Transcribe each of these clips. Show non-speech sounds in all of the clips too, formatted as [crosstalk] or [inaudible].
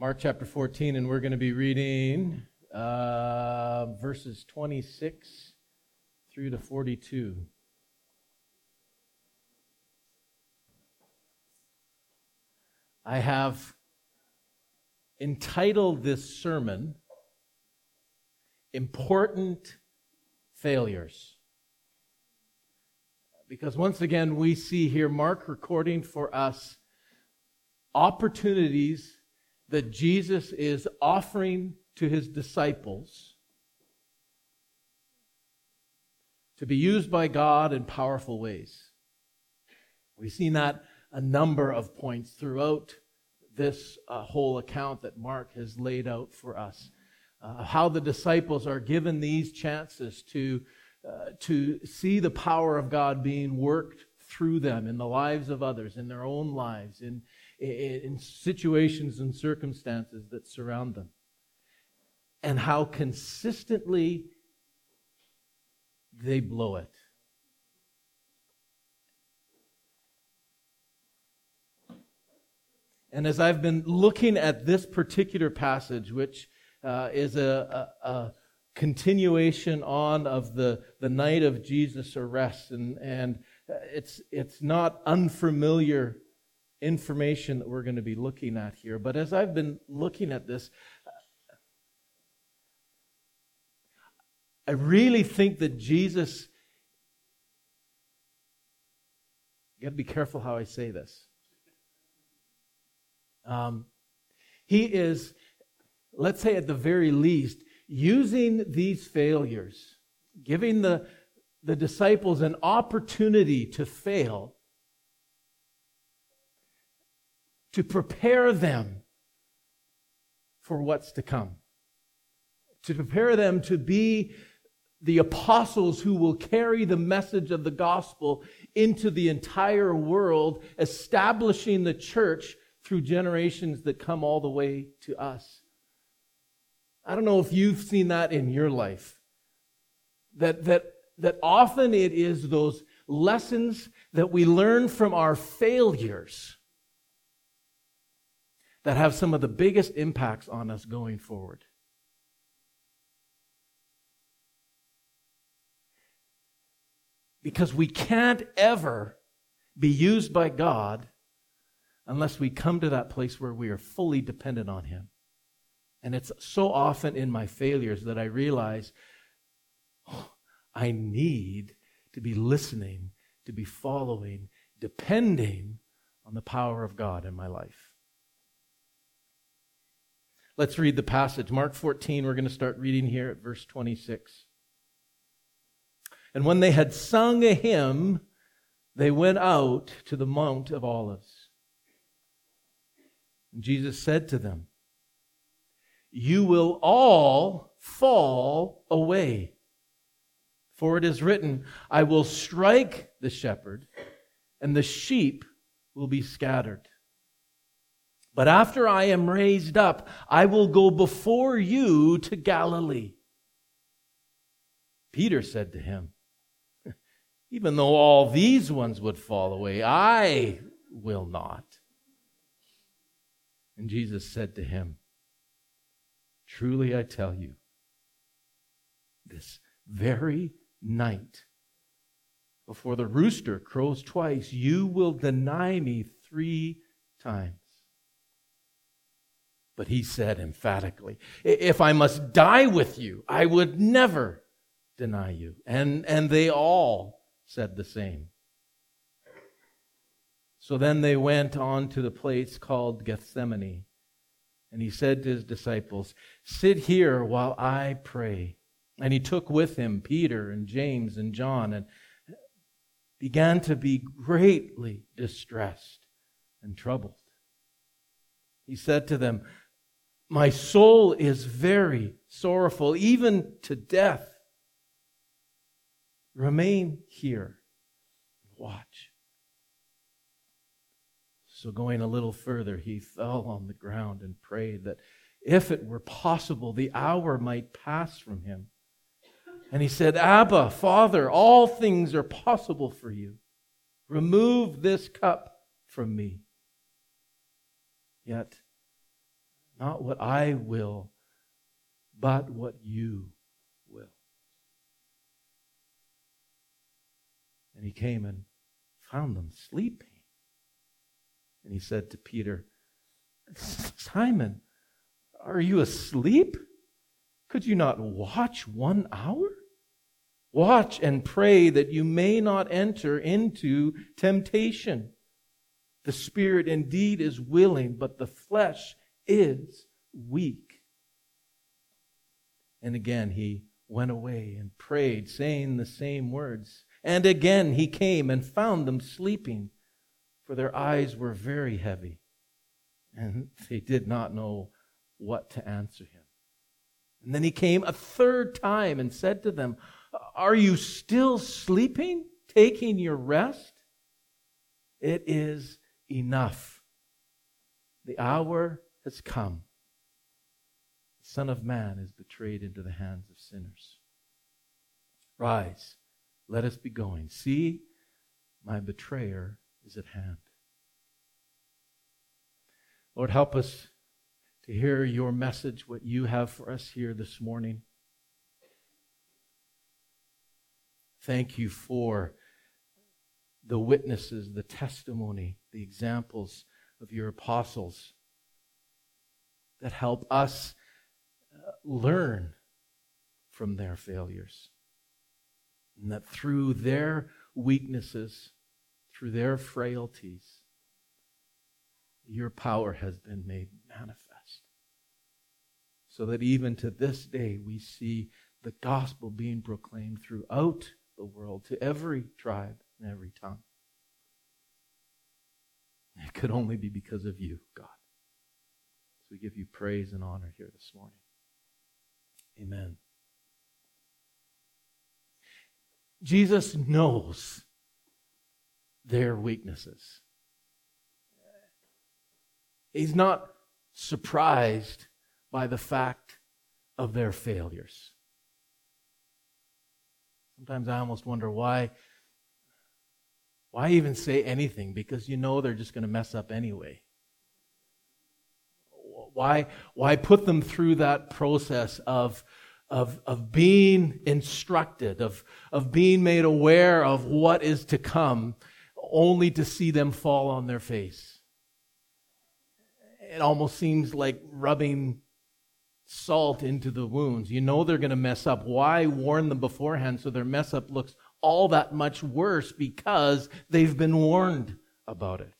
Mark chapter 14, and we're going to be reading uh, verses 26 through to 42. I have entitled this sermon Important Failures. Because once again, we see here Mark recording for us opportunities that Jesus is offering to his disciples to be used by God in powerful ways. We've seen that a number of points throughout this uh, whole account that Mark has laid out for us. Uh, how the disciples are given these chances to, uh, to see the power of God being worked through them in the lives of others, in their own lives, in, in, situations and circumstances that surround them. And how consistently they blow it. And as I've been looking at this particular passage, which uh, is a, a, a, continuation on of the, the night of Jesus' arrest, and, and it's, it's not unfamiliar information that we're going to be looking at here. But as I've been looking at this, I really think that Jesus, you got to be careful how I say this. Um, he is, let's say at the very least, using these failures, giving the, the disciples an opportunity to fail, to prepare them for what's to come, to prepare them to be the apostles who will carry the message of the gospel into the entire world, establishing the church through generations that come all the way to us. I don't know if you've seen that in your life. That, that, that often it is those lessons that we learn from our failures that have some of the biggest impacts on us going forward. Because we can't ever be used by God unless we come to that place where we are fully dependent on Him. And it's so often in my failures that I realize oh, I need to be listening, to be following, depending on the power of God in my life. Let's read the passage. Mark 14, we're going to start reading here at verse 26. And when they had sung a hymn, they went out to the Mount of Olives. And Jesus said to them, You will all fall away. For it is written, I will strike the shepherd, and the sheep will be scattered. But after I am raised up, I will go before you to Galilee. Peter said to him, [laughs] Even though all these ones would fall away, I will not. And Jesus said to him, Truly I tell you, this very night, before the rooster crows twice, you will deny me three times. But he said emphatically, If I must die with you, I would never deny you. And, and they all said the same. So then they went on to the place called Gethsemane. And he said to his disciples, Sit here while I pray. And he took with him Peter and James and John and began to be greatly distressed and troubled. He said to them, My soul is very sorrowful, even to death. Remain here. Watch. So, going a little further, he fell on the ground and prayed that if it were possible, the hour might pass from him. And he said, Abba, Father, all things are possible for you. Remove this cup from me. Yet, Not what I will, but what you will. And he came and found them sleeping. And he said to Peter, Simon, are you asleep? Could you not watch one hour? Watch and pray that you may not enter into temptation. The spirit indeed is willing, but the flesh is weak. And again he went away and prayed, saying the same words. And again he came and found them sleeping, for their eyes were very heavy, and [laughs] they did not know what to answer him. And then he came a third time and said to them, Are you still sleeping, taking your rest? It is enough. The hour has come. The Son of Man is betrayed into the hands of sinners. Rise, let us be going. See, my betrayer is at hand. Lord, help us to hear your message, what you have for us here this morning. Thank you for the witnesses, the testimony, the examples of your apostles that help us uh, learn from their failures. And that through their weaknesses, through their frailties, your power has been made manifest. So that even to this day, we see the gospel being proclaimed throughout the world to every tribe and every tongue. It could only be because of you, God. We give you praise and honor here this morning. Amen. Jesus knows their weaknesses. He's not surprised by the fact of their failures. Sometimes I almost wonder why why even say anything because you know they're just going to mess up anyway. Why why put them through that process of of, of being instructed, of, of being made aware of what is to come, only to see them fall on their face. It almost seems like rubbing salt into the wounds. You know they're going to mess up. Why warn them beforehand so their mess up looks all that much worse because they've been warned about it?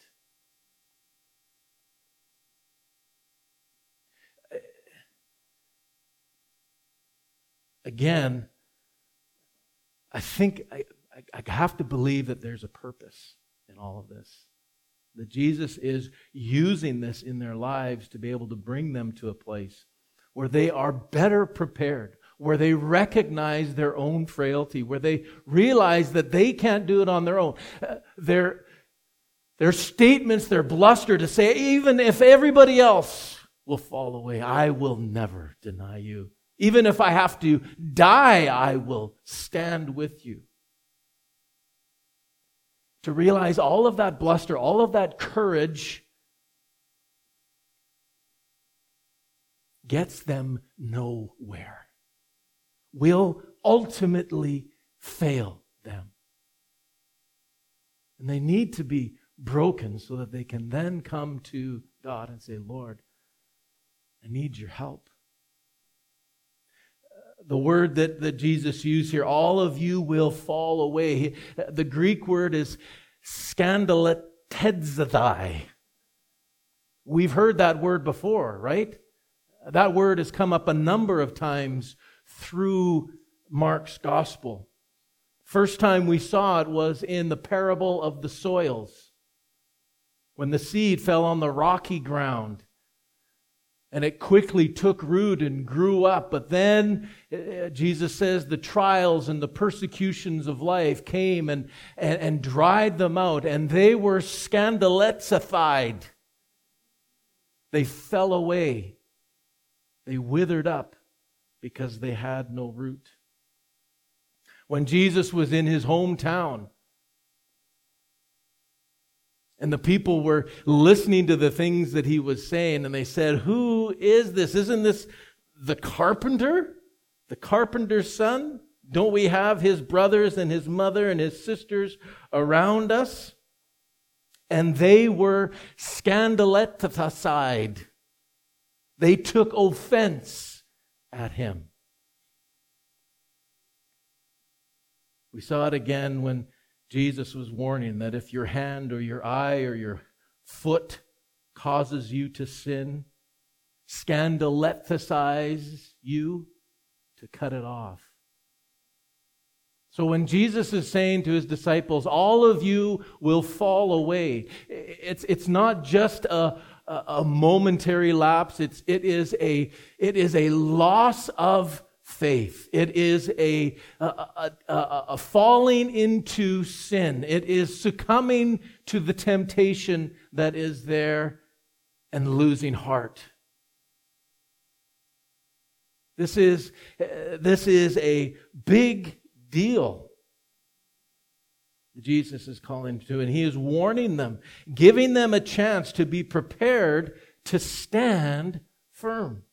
Again, I think I, I have to believe that there's a purpose in all of this. That Jesus is using this in their lives to be able to bring them to a place where they are better prepared, where they recognize their own frailty, where they realize that they can't do it on their own. Uh, their, their statements, their bluster to say, even if everybody else will fall away, I will never deny you. Even if I have to die, I will stand with you. To realize all of that bluster, all of that courage gets them nowhere, will ultimately fail them. And they need to be broken so that they can then come to God and say, Lord, I need your help. The word that, that Jesus used here, all of you will fall away. The Greek word is scandalitedzai. We've heard that word before, right? That word has come up a number of times through Mark's gospel. First time we saw it was in the parable of the soils, when the seed fell on the rocky ground and it quickly took root and grew up. But then uh, Jesus says the trials and the persecutions of life came and, and, and dried them out, and they were scandalizified. They fell away. They withered up because they had no root. When Jesus was in his hometown, And the people were listening to the things that he was saying, and they said, Who is this? Isn't this the carpenter? The carpenter's son? Don't we have his brothers and his mother and his sisters around us? And they were scandalized. They took offense at him. We saw it again when Jesus was warning that if your hand or your eye or your foot causes you to sin, scandalize you, to cut it off. So when Jesus is saying to his disciples, all of you will fall away, it's, it's not just a, a momentary lapse. It's, it, is a, it is a loss of faith. It is a, a, a, a, falling into sin. It is succumbing to the temptation that is there and losing heart. This is, uh, this is a big deal. Jesus is calling to, and he is warning them, giving them a chance to be prepared to stand firm.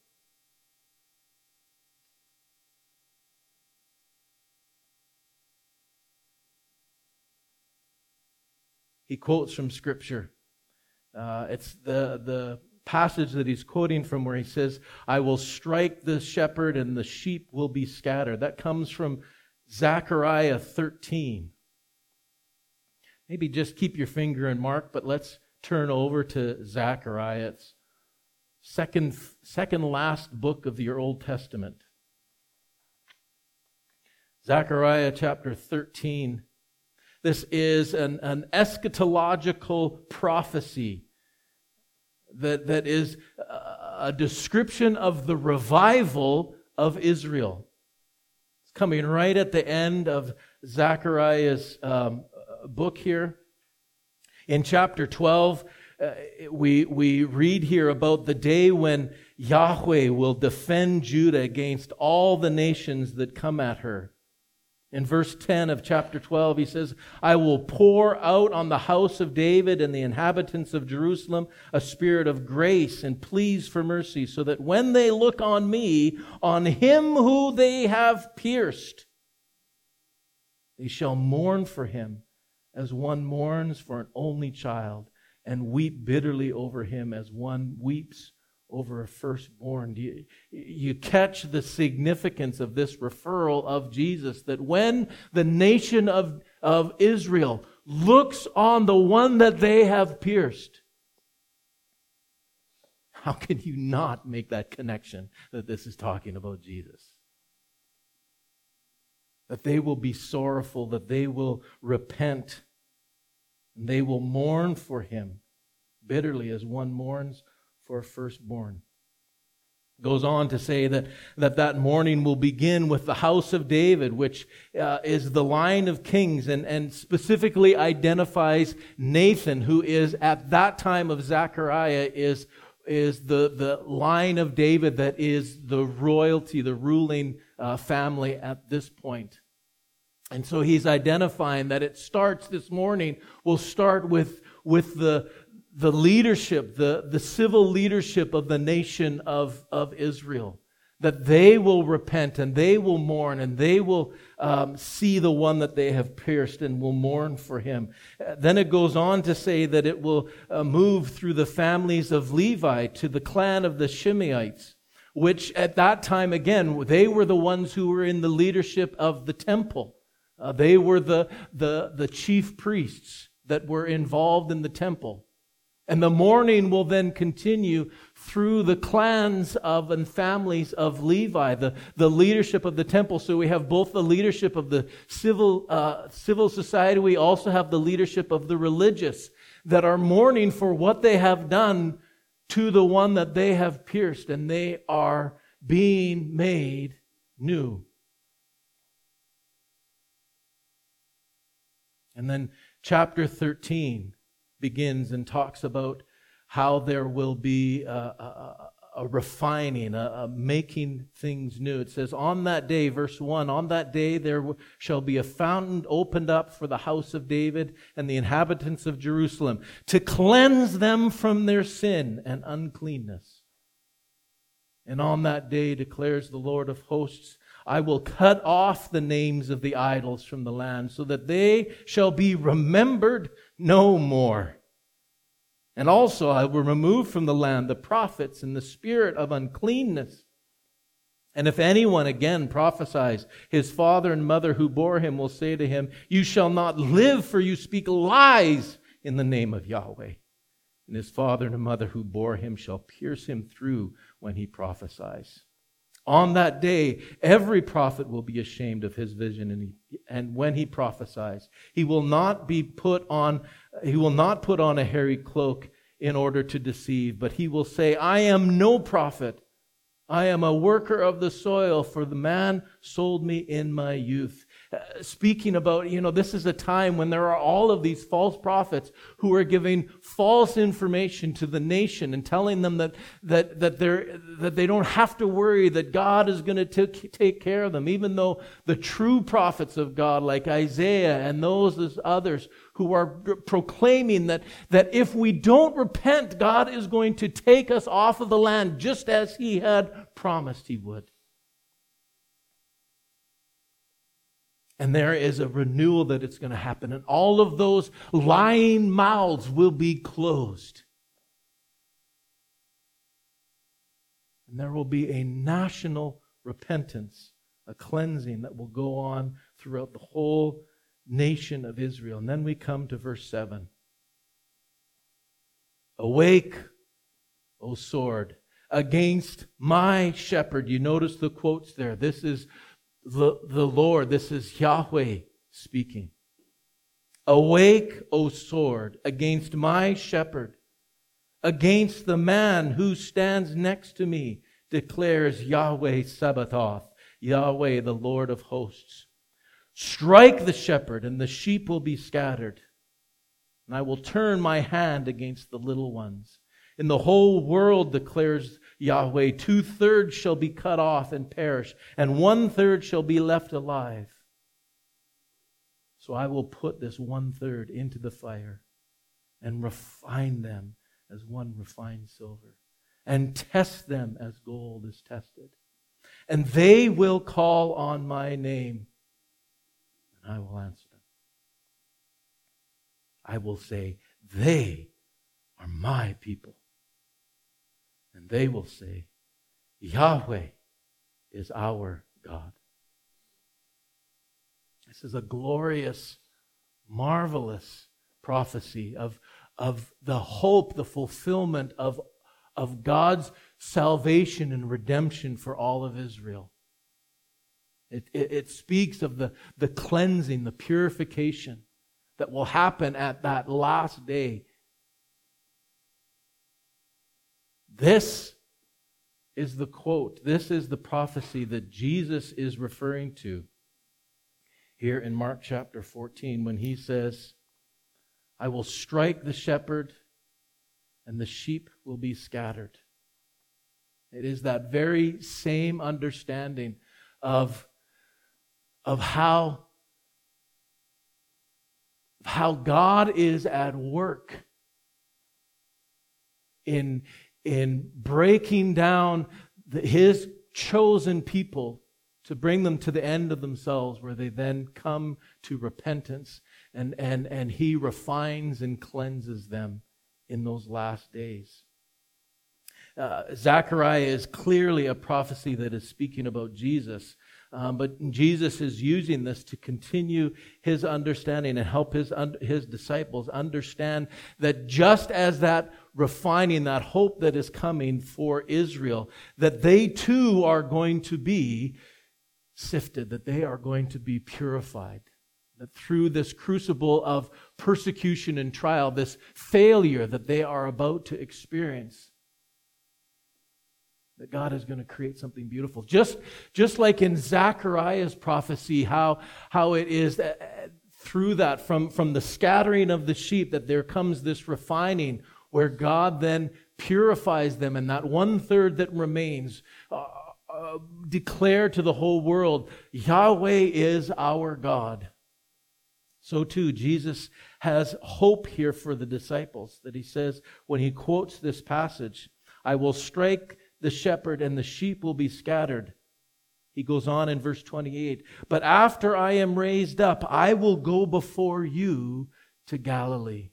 He quotes from Scripture. Uh, it's the, the passage that he's quoting from where he says, I will strike the shepherd and the sheep will be scattered. That comes from Zechariah 13. Maybe just keep your finger in Mark, but let's turn over to Zechariah. It's second, second last book of the Old Testament. Zechariah chapter 13 this is an, an eschatological prophecy that, that is a description of the revival of Israel. It's coming right at the end of Zechariah's um, book here. In chapter 12, uh, we, we read here about the day when Yahweh will defend Judah against all the nations that come at her. In verse 10 of chapter 12, he says, I will pour out on the house of David and the inhabitants of Jerusalem a spirit of grace and pleas for mercy, so that when they look on me, on him who they have pierced, they shall mourn for him as one mourns for an only child, and weep bitterly over him as one weeps over a firstborn. You, you catch the significance of this referral of Jesus that when the nation of, of Israel looks on the one that they have pierced, how can you not make that connection that this is talking about Jesus? That they will be sorrowful, that they will repent, and they will mourn for him bitterly as one mourns for firstborn. Goes on to say that, that that mourning will begin with the house of David, which uh, is the line of kings and, and specifically identifies Nathan, who is at that time of Zechariah is, is the, the line of David that is the royalty, the ruling uh, family at this point. And so he's identifying that it starts this mourning, will start with, with the, the leadership, the, the civil leadership of the nation of, of Israel, that they will repent and they will mourn and they will um, see the one that they have pierced and will mourn for him. Uh, then it goes on to say that it will uh, move through the families of Levi to the clan of the Shimeites, which at that time, again, they were the ones who were in the leadership of the temple. Uh, they were the, the, the chief priests that were involved in the temple. And the mourning will then continue through the clans of and families of Levi, the, the leadership of the temple. So we have both the leadership of the civil, uh, civil society, we also have the leadership of the religious that are mourning for what they have done to the one that they have pierced, and they are being made new. And then chapter 13 begins and talks about how there will be a, a, a refining, a, a, making things new. It says, On that day, verse 1, on that day there shall be a fountain opened up for the house of David and the inhabitants of Jerusalem to cleanse them from their sin and uncleanness. And on that day, declares the Lord of hosts, I will cut off the names of the idols from the land so that they shall be remembered no more. And also I will remove from the land the prophets and the spirit of uncleanness. And if anyone again prophesies, his father and mother who bore him will say to him, You shall not live, for you speak lies in the name of Yahweh. And his father and mother who bore him shall pierce him through when he prophesies. On that day, every prophet will be ashamed of his vision, and, he, and when he prophesies, he will not be put on. He will not put on a hairy cloak in order to deceive, but he will say, "I am no prophet. I am a worker of the soil, for the man sold me in my youth." Uh, speaking about, you know, this is a time when there are all of these false prophets who are giving false information to the nation and telling them that, that, that, they're, that they don't have to worry, that God is going to take care of them, even though the true prophets of God, like Isaiah and those others who are proclaiming that, that if we don't repent, God is going to take us off of the land just as he had promised he would. And there is a renewal that it's going to happen. And all of those lying mouths will be closed. And there will be a national repentance, a cleansing that will go on throughout the whole nation of Israel. And then we come to verse 7. Awake, O sword, against my shepherd. You notice the quotes there. This is the, the Lord, this is Yahweh speaking. Awake, O sword, against my shepherd, against the man who stands next to me, declares Yahweh Sabaoth, Yahweh, the Lord of hosts. Strike the shepherd, and the sheep will be scattered. And I will turn my hand against the little ones. In the whole world, declares Yahweh, two thirds shall be cut off and perish, and one third shall be left alive. So I will put this one third into the fire and refine them as one refines silver, and test them as gold is tested. And they will call on my name, and I will answer them. I will say, They are my people. They will say, Yahweh is our God. This is a glorious, marvelous prophecy of, of the hope, the fulfillment of, of God's salvation and redemption for all of Israel. It, it, it, speaks of the, the cleansing, the purification that will happen at that last day This is the quote. This is the prophecy that Jesus is referring to here in Mark chapter 14 when he says, I will strike the shepherd and the sheep will be scattered. It is that very same understanding of, of how, how God is at work in, in breaking down the, his chosen people to bring them to the end of themselves, where they then come to repentance and, and, and he refines and cleanses them in those last days. Uh, Zechariah is clearly a prophecy that is speaking about Jesus. Um, but Jesus is using this to continue his understanding and help his, his disciples understand that just as that refining, that hope that is coming for Israel, that they too are going to be sifted, that they are going to be purified. That through this crucible of persecution and trial, this failure that they are about to experience, that God is going to create something beautiful. Just, just like in Zechariah's prophecy, how, how it is that through that, from, from the scattering of the sheep, that there comes this refining where God then purifies them, and that one third that remains uh, uh, declare to the whole world Yahweh is our God. So too, Jesus has hope here for the disciples that he says when he quotes this passage, I will strike the shepherd and the sheep will be scattered. He goes on in verse 28 But after I am raised up, I will go before you to Galilee.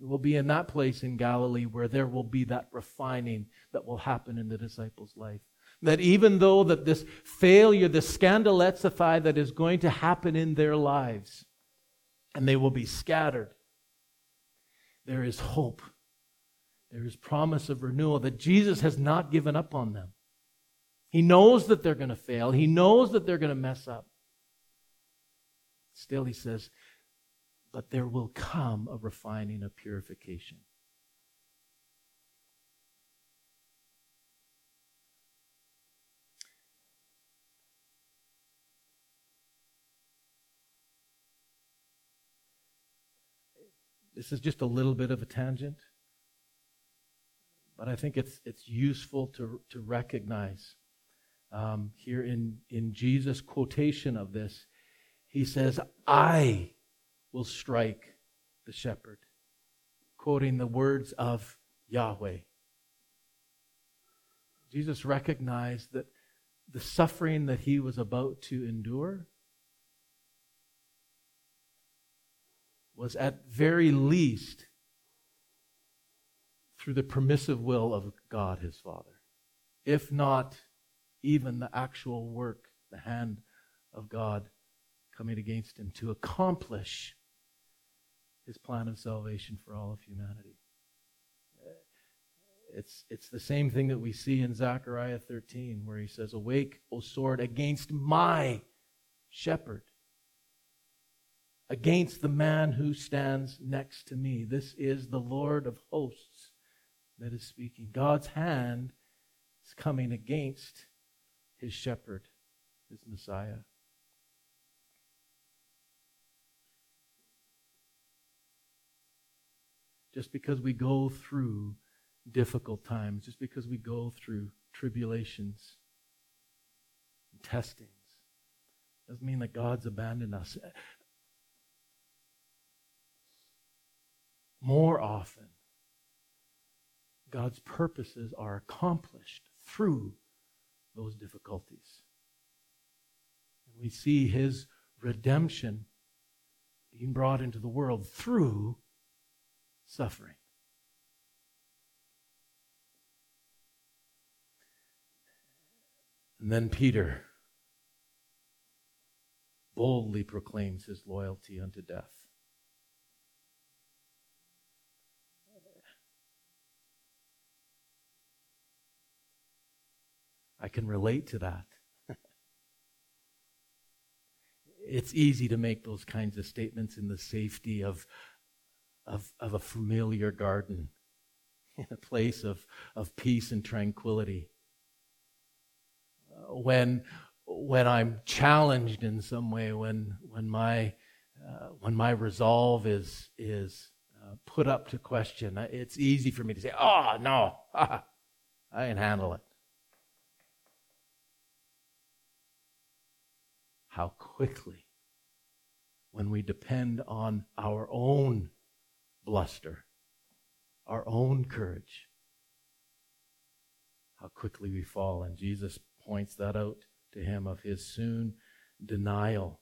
It will be in that place in Galilee where there will be that refining that will happen in the disciples' life. That even though that this failure, this scandalexify that is going to happen in their lives, and they will be scattered, there is hope. There is promise of renewal that Jesus has not given up on them. He knows that they're going to fail. He knows that they're going to mess up. Still, he says, but there will come a refining, a purification. This is just a little bit of a tangent, but I think it's, it's useful to, to recognize um, here in, in Jesus' quotation of this. He says, I will strike the shepherd, quoting the words of Yahweh. Jesus recognized that the suffering that he was about to endure was at very least through the permissive will of God his Father, if not even the actual work, the hand of God coming against him to accomplish his plan of salvation for all of humanity. It's, it's the same thing that we see in Zechariah 13, where he says, Awake, O sword, against my shepherd, against the man who stands next to me. This is the Lord of hosts that is speaking. God's hand is coming against his shepherd, his Messiah. Just because we go through difficult times, just because we go through tribulations and testings, doesn't mean that God's abandoned us. More often, God's purposes are accomplished through those difficulties. And we see his redemption being brought into the world through suffering. And then Peter boldly proclaims his loyalty unto death. I can relate to that. [laughs] it's easy to make those kinds of statements in the safety of, of, of a familiar garden, [laughs] in a place of, of peace and tranquility. Uh, when, when I'm challenged in some way, when, when, my, uh, when my resolve is, is uh, put up to question, it's easy for me to say, oh, no, [laughs] I can handle it. How quickly, when we depend on our own bluster, our own courage, how quickly we fall. And Jesus points that out to him of his soon denial.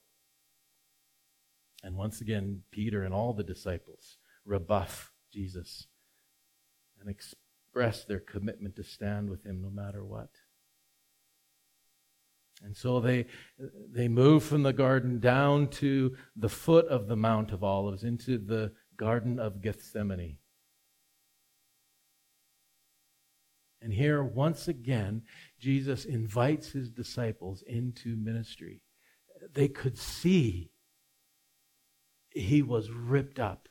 And once again, Peter and all the disciples rebuff Jesus and express their commitment to stand with him no matter what. And so they, they move from the garden down to the foot of the Mount of Olives, into the Garden of Gethsemane. And here, once again, Jesus invites his disciples into ministry. They could see he was ripped up,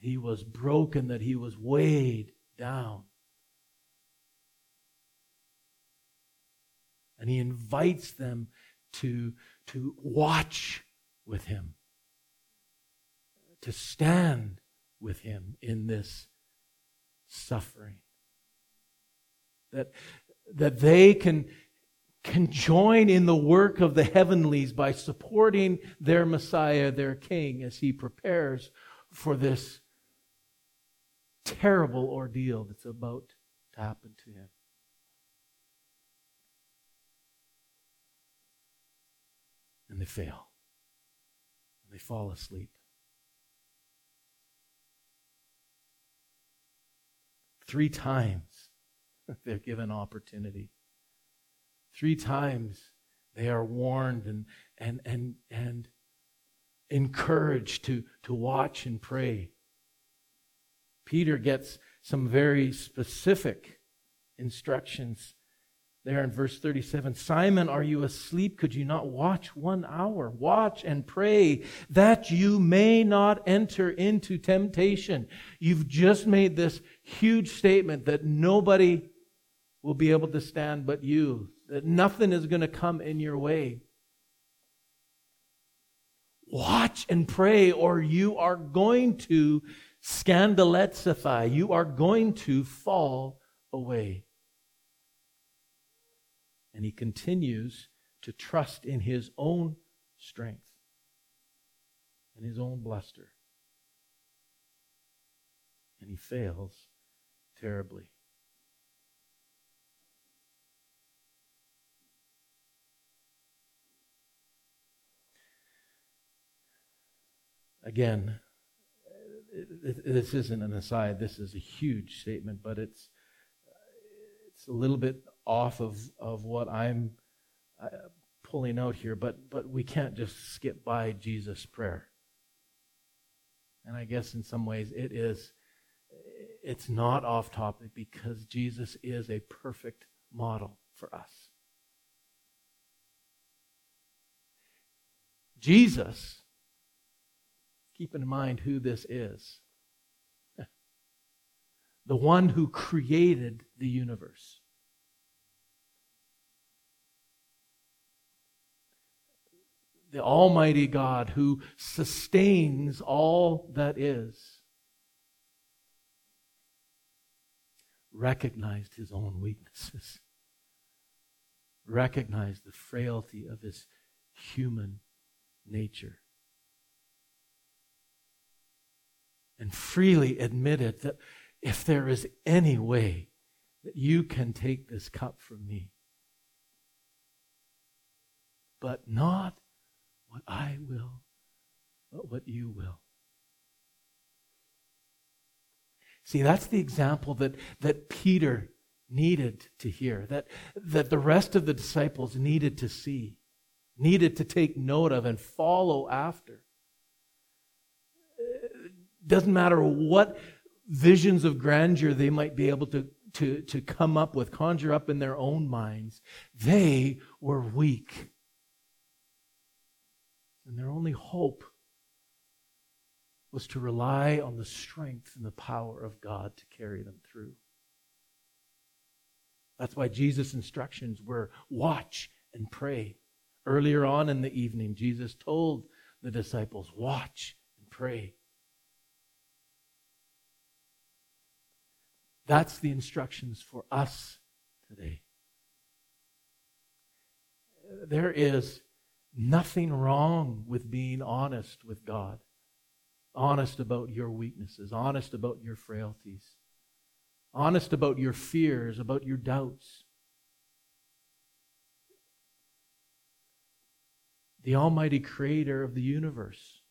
he was broken, that he was weighed down. And he invites them to, to watch with him to stand with him in this suffering. That, that they can, can join in the work of the heavenlies by supporting their Messiah, their King, as he prepares for this terrible ordeal that's about to happen to him. And they fail. And they fall asleep. Three times [laughs] they're given opportunity. Three times they are warned and, and, and, and encouraged to, to watch and pray. Peter gets some very specific instructions there in verse 37 Simon, are you asleep? Could you not watch one hour? Watch and pray that you may not enter into temptation. You've just made this huge statement that nobody will be able to stand but you, that nothing is going to come in your way. Watch and pray, or you are going to scandalexify. You are going to fall away. And he continues to trust in his own strength and his own bluster. And he fails terribly. Again, this isn't an aside, this is a huge statement, but it's, it's a little bit off of, of what I'm uh, pulling out here, but, but we can't just skip by Jesus' prayer. And I guess in some ways it is, it's not off topic because Jesus is a perfect model for us. Jesus, keep in mind who this is [laughs] the one who created the universe. the Almighty God who sustains all that is, recognized his own weaknesses, [laughs] recognized the frailty of his human nature, and freely admitted that if there is any way that you can take this cup from me, but not what I will, but what you will. See, that's the example that, that Peter needed to hear, that, that the rest of the disciples needed to see, needed to take note of and follow after. It doesn't matter what visions of grandeur they might be able to, to, to come up with, conjure up in their own minds, they were weak. And their only hope was to rely on the strength and the power of God to carry them through. That's why Jesus' instructions were watch and pray. Earlier on in the evening, Jesus told the disciples, watch and pray. That's the instructions for us today. There is Nothing wrong with being honest with God, honest about your weaknesses, honest about your frailties, honest about your fears, about your doubts. The Almighty Creator of the universe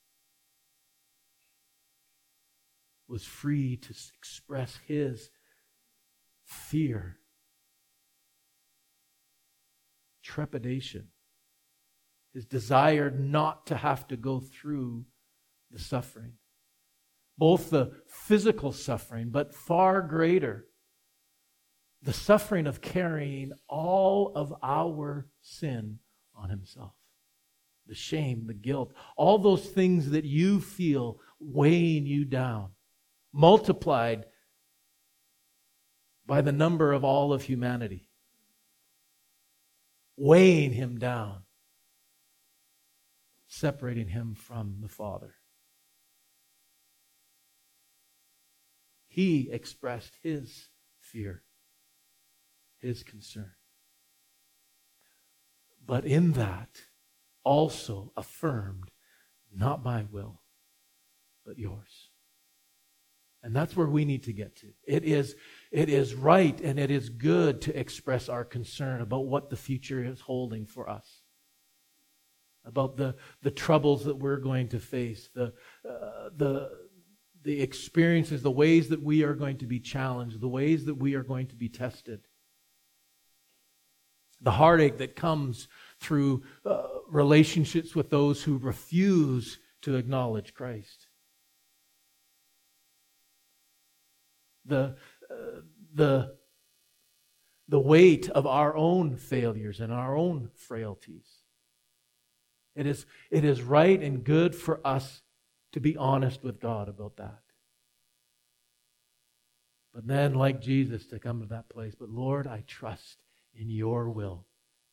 was free to express His fear, trepidation his desire not to have to go through the suffering. Both the physical suffering, but far greater, the suffering of carrying all of our sin on himself. The shame, the guilt, all those things that you feel weighing you down, multiplied by the number of all of humanity, weighing him down separating him from the Father. He expressed his fear, his concern. But in that, also affirmed, not my will, but yours. And that's where we need to get to. It is, it is right and it is good to express our concern about what the future is holding for us, about the, the troubles that we're going to face, the, uh, the, the experiences, the ways that we are going to be challenged, the ways that we are going to be tested. The heartache that comes through uh, relationships with those who refuse to acknowledge Christ. The, uh, the, the weight of our own failures and our own frailties. It is, it is right and good for us to be honest with God about that. But then, like Jesus, to come to that place. But Lord, I trust in your will.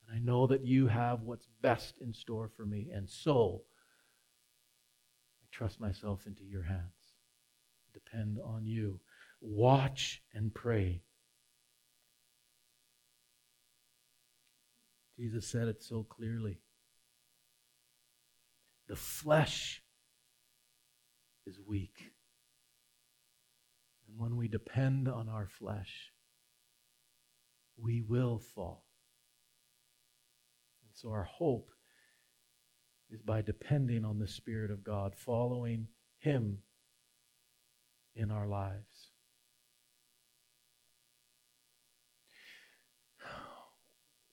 And I know that you have what's best in store for me. And so, I trust myself into your hands. Depend on you. Watch and pray. Jesus said it so clearly. The flesh is weak. And when we depend on our flesh, we will fall. And so our hope is by depending on the Spirit of God, following Him in our lives.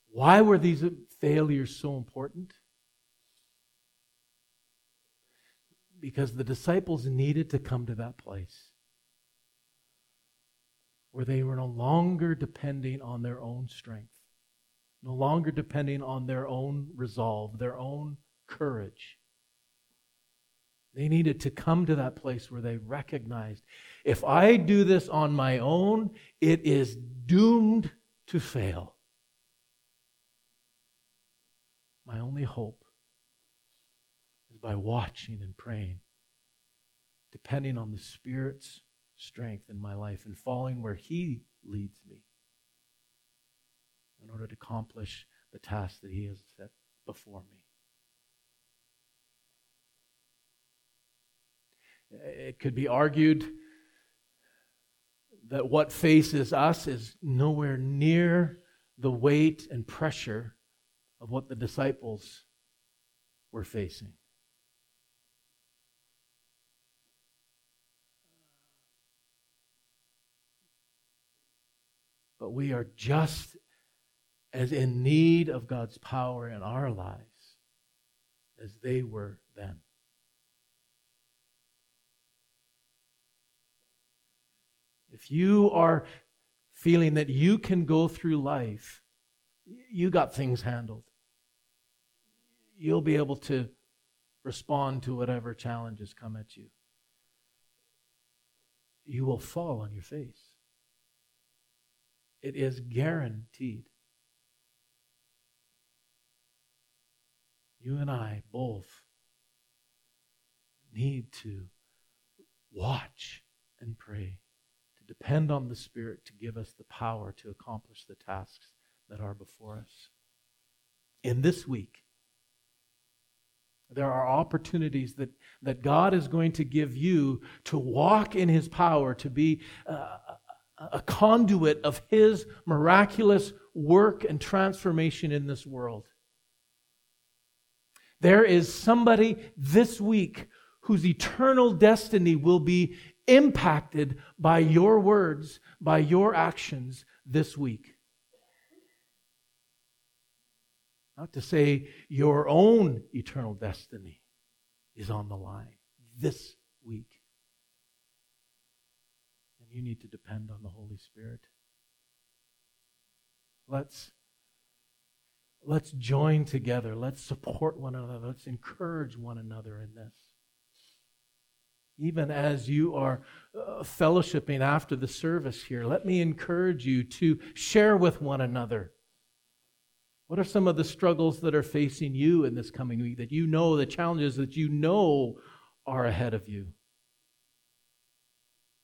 Why were these failures so important? Because the disciples needed to come to that place where they were no longer depending on their own strength, no longer depending on their own resolve, their own courage. They needed to come to that place where they recognized if I do this on my own, it is doomed to fail. My only hope by watching and praying, depending on the Spirit's strength in my life and following where He leads me in order to accomplish the task that He has set before me. It could be argued that what faces us is nowhere near the weight and pressure of what the disciples were facing. But we are just as in need of God's power in our lives as they were then. If you are feeling that you can go through life, you got things handled. You'll be able to respond to whatever challenges come at you. You will fall on your face. It is guaranteed. You and I both need to watch and pray, to depend on the Spirit to give us the power to accomplish the tasks that are before us. In this week, there are opportunities that, that God is going to give you to walk in His power, to be uh, a conduit of His miraculous work and transformation in this world. There is somebody this week whose eternal destiny will be impacted by your words, by your actions this week. Not to say your own eternal destiny is on the line this week you need to depend on the Holy Spirit. Let's, let's join together. Let's support one another. Let's encourage one another in this. Even as you are uh, fellowshipping after the service here, let me encourage you to share with one another. What are some of the struggles that are facing you in this coming week that you know, the challenges that you know are ahead of you?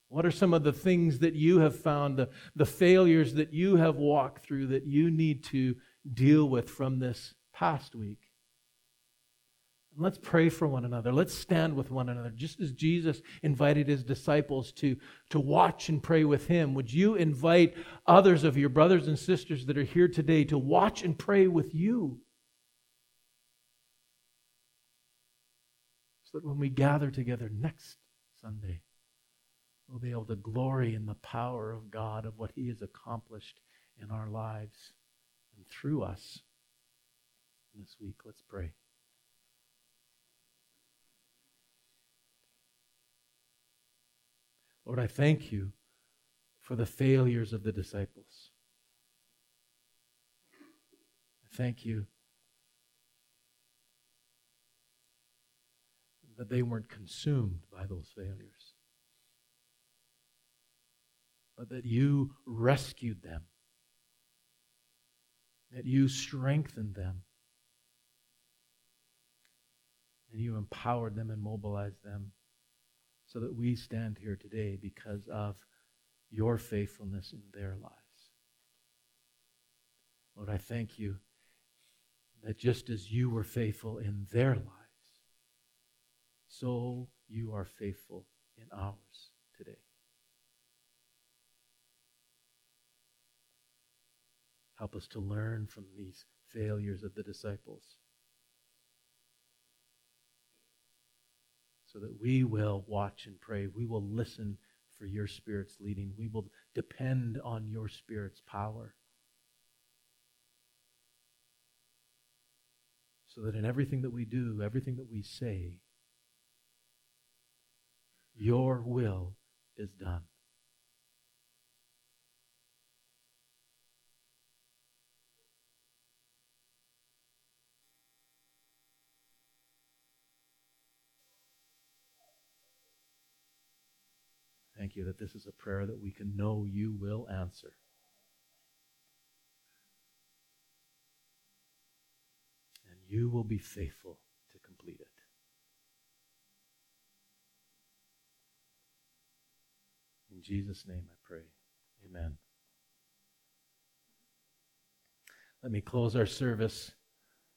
What are some of the things that you have found, the, the failures that you have walked through that you need to deal with from this past week? Let's pray for one another. Let's stand with one another. Just as Jesus invited his disciples to, to watch and pray with him, would you invite others of your brothers and sisters that are here today to watch and pray with you? So that when we gather together next Sunday, we'll be able to glory in the power of God, of what he has accomplished in our lives and through us this week. Let's pray. Lord, I thank you for the failures of the disciples. I thank you that they weren't consumed by those failures, but that you rescued them, that you strengthened them, and you empowered them and mobilized them so that we stand here today because of your faithfulness in their lives. Lord, I thank you that just as you were faithful in their lives, so you are faithful in ours today. Help us to learn from these failures of the disciples. so that we will watch and pray. We will listen for your Spirit's leading. We will depend on your Spirit's power. So that in everything that we do, everything that we say, your will is done. You that this is a prayer that we can know you will answer. And you will be faithful to complete it. In Jesus' name I pray. Amen. Let me close our service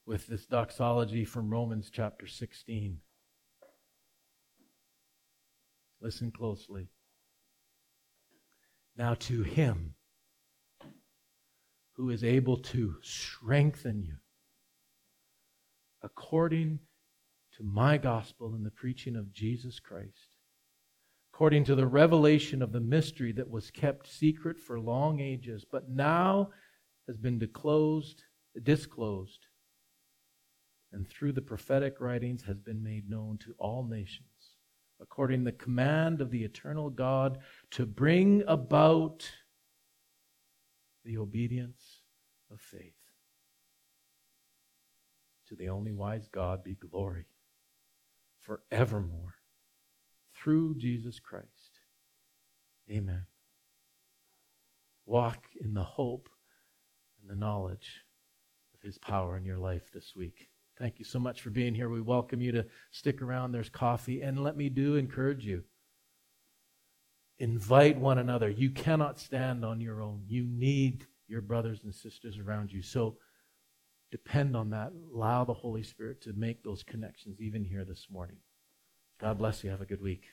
with this doxology from Romans chapter 16. Listen closely. Now, to him who is able to strengthen you according to my gospel and the preaching of Jesus Christ, according to the revelation of the mystery that was kept secret for long ages, but now has been disclosed, disclosed, and through the prophetic writings has been made known to all nations according to the command of the eternal God, to bring about the obedience of faith. To the only wise God be glory forevermore through Jesus Christ. Amen. Walk in the hope and the knowledge of his power in your life this week. Thank you so much for being here. We welcome you to stick around. There's coffee. And let me do encourage you. Invite one another. You cannot stand on your own. You need your brothers and sisters around you. So depend on that. Allow the Holy Spirit to make those connections even here this morning. God bless you. Have a good week.